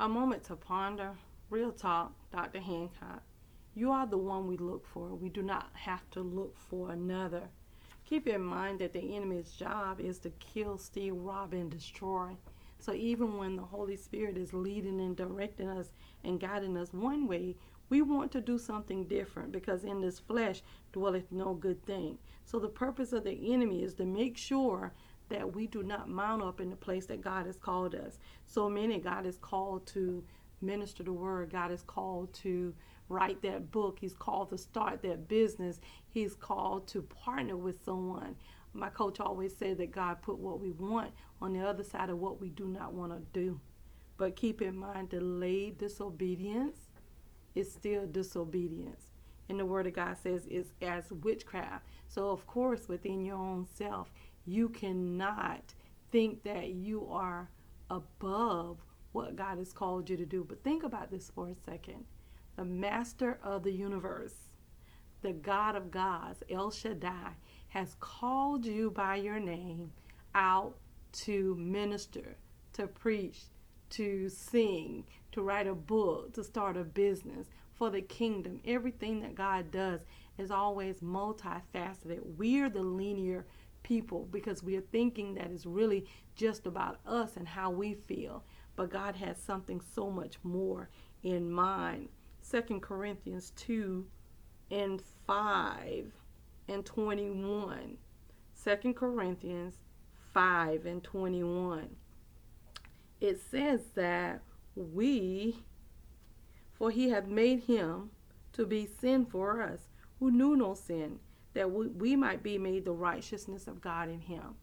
A moment to ponder. Real talk, Dr. Hancock. You are the one we look for. We do not have to look for another. Keep in mind that the enemy's job is to kill, steal, rob, and destroy. So even when the Holy Spirit is leading and directing us and guiding us one way, we want to do something different because in this flesh dwelleth no good thing. So the purpose of the enemy is to make sure that we do not mount up in the place that God has called us. So many God is called to minister the word. God is called to write that book. He's called to start that business. He's called to partner with someone. My coach always said that God put what we want on the other side of what we do not want to do. But keep in mind, delayed disobedience is still disobedience. And the Word of God says it's as witchcraft. So, of course, within your own self, you cannot think that you are above what God has called you to do. But think about this for a second. The master of the universe, the God of gods, El Shaddai, has called you by your name out to minister, to preach, to sing, to write a book, to start a business for the kingdom. Everything that God does is always multifaceted. We're the linear people because we are thinking that it's really just about us and how we feel. But God has something so much more in mind. Second Corinthians 2 and 5 and 21. Second Corinthians 5 and 21. It says that we, for he hath made him to be sin for us, who knew no sin, that we, we might be made the righteousness of God in him.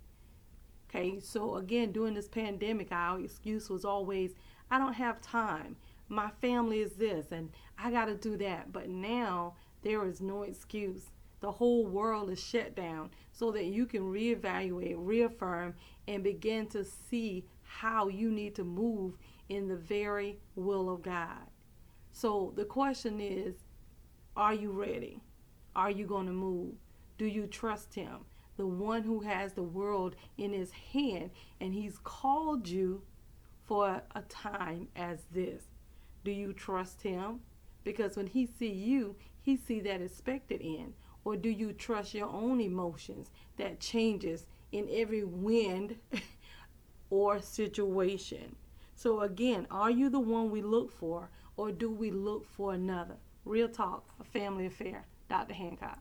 Okay, so again, during this pandemic, our excuse was always, I don't have time. My family is this, and I got to do that. But now there is no excuse. The whole world is shut down so that you can reevaluate, reaffirm, and begin to see how you need to move in the very will of God. So the question is are you ready? Are you going to move? Do you trust Him? The one who has the world in His hand, and He's called you for a time as this. Do you trust Him? Because when He see you, He see that expected end. Or do you trust your own emotions that changes in every wind or situation? So again, are you the one we look for or do we look for another? Real talk, a family affair. Dr. Hancock.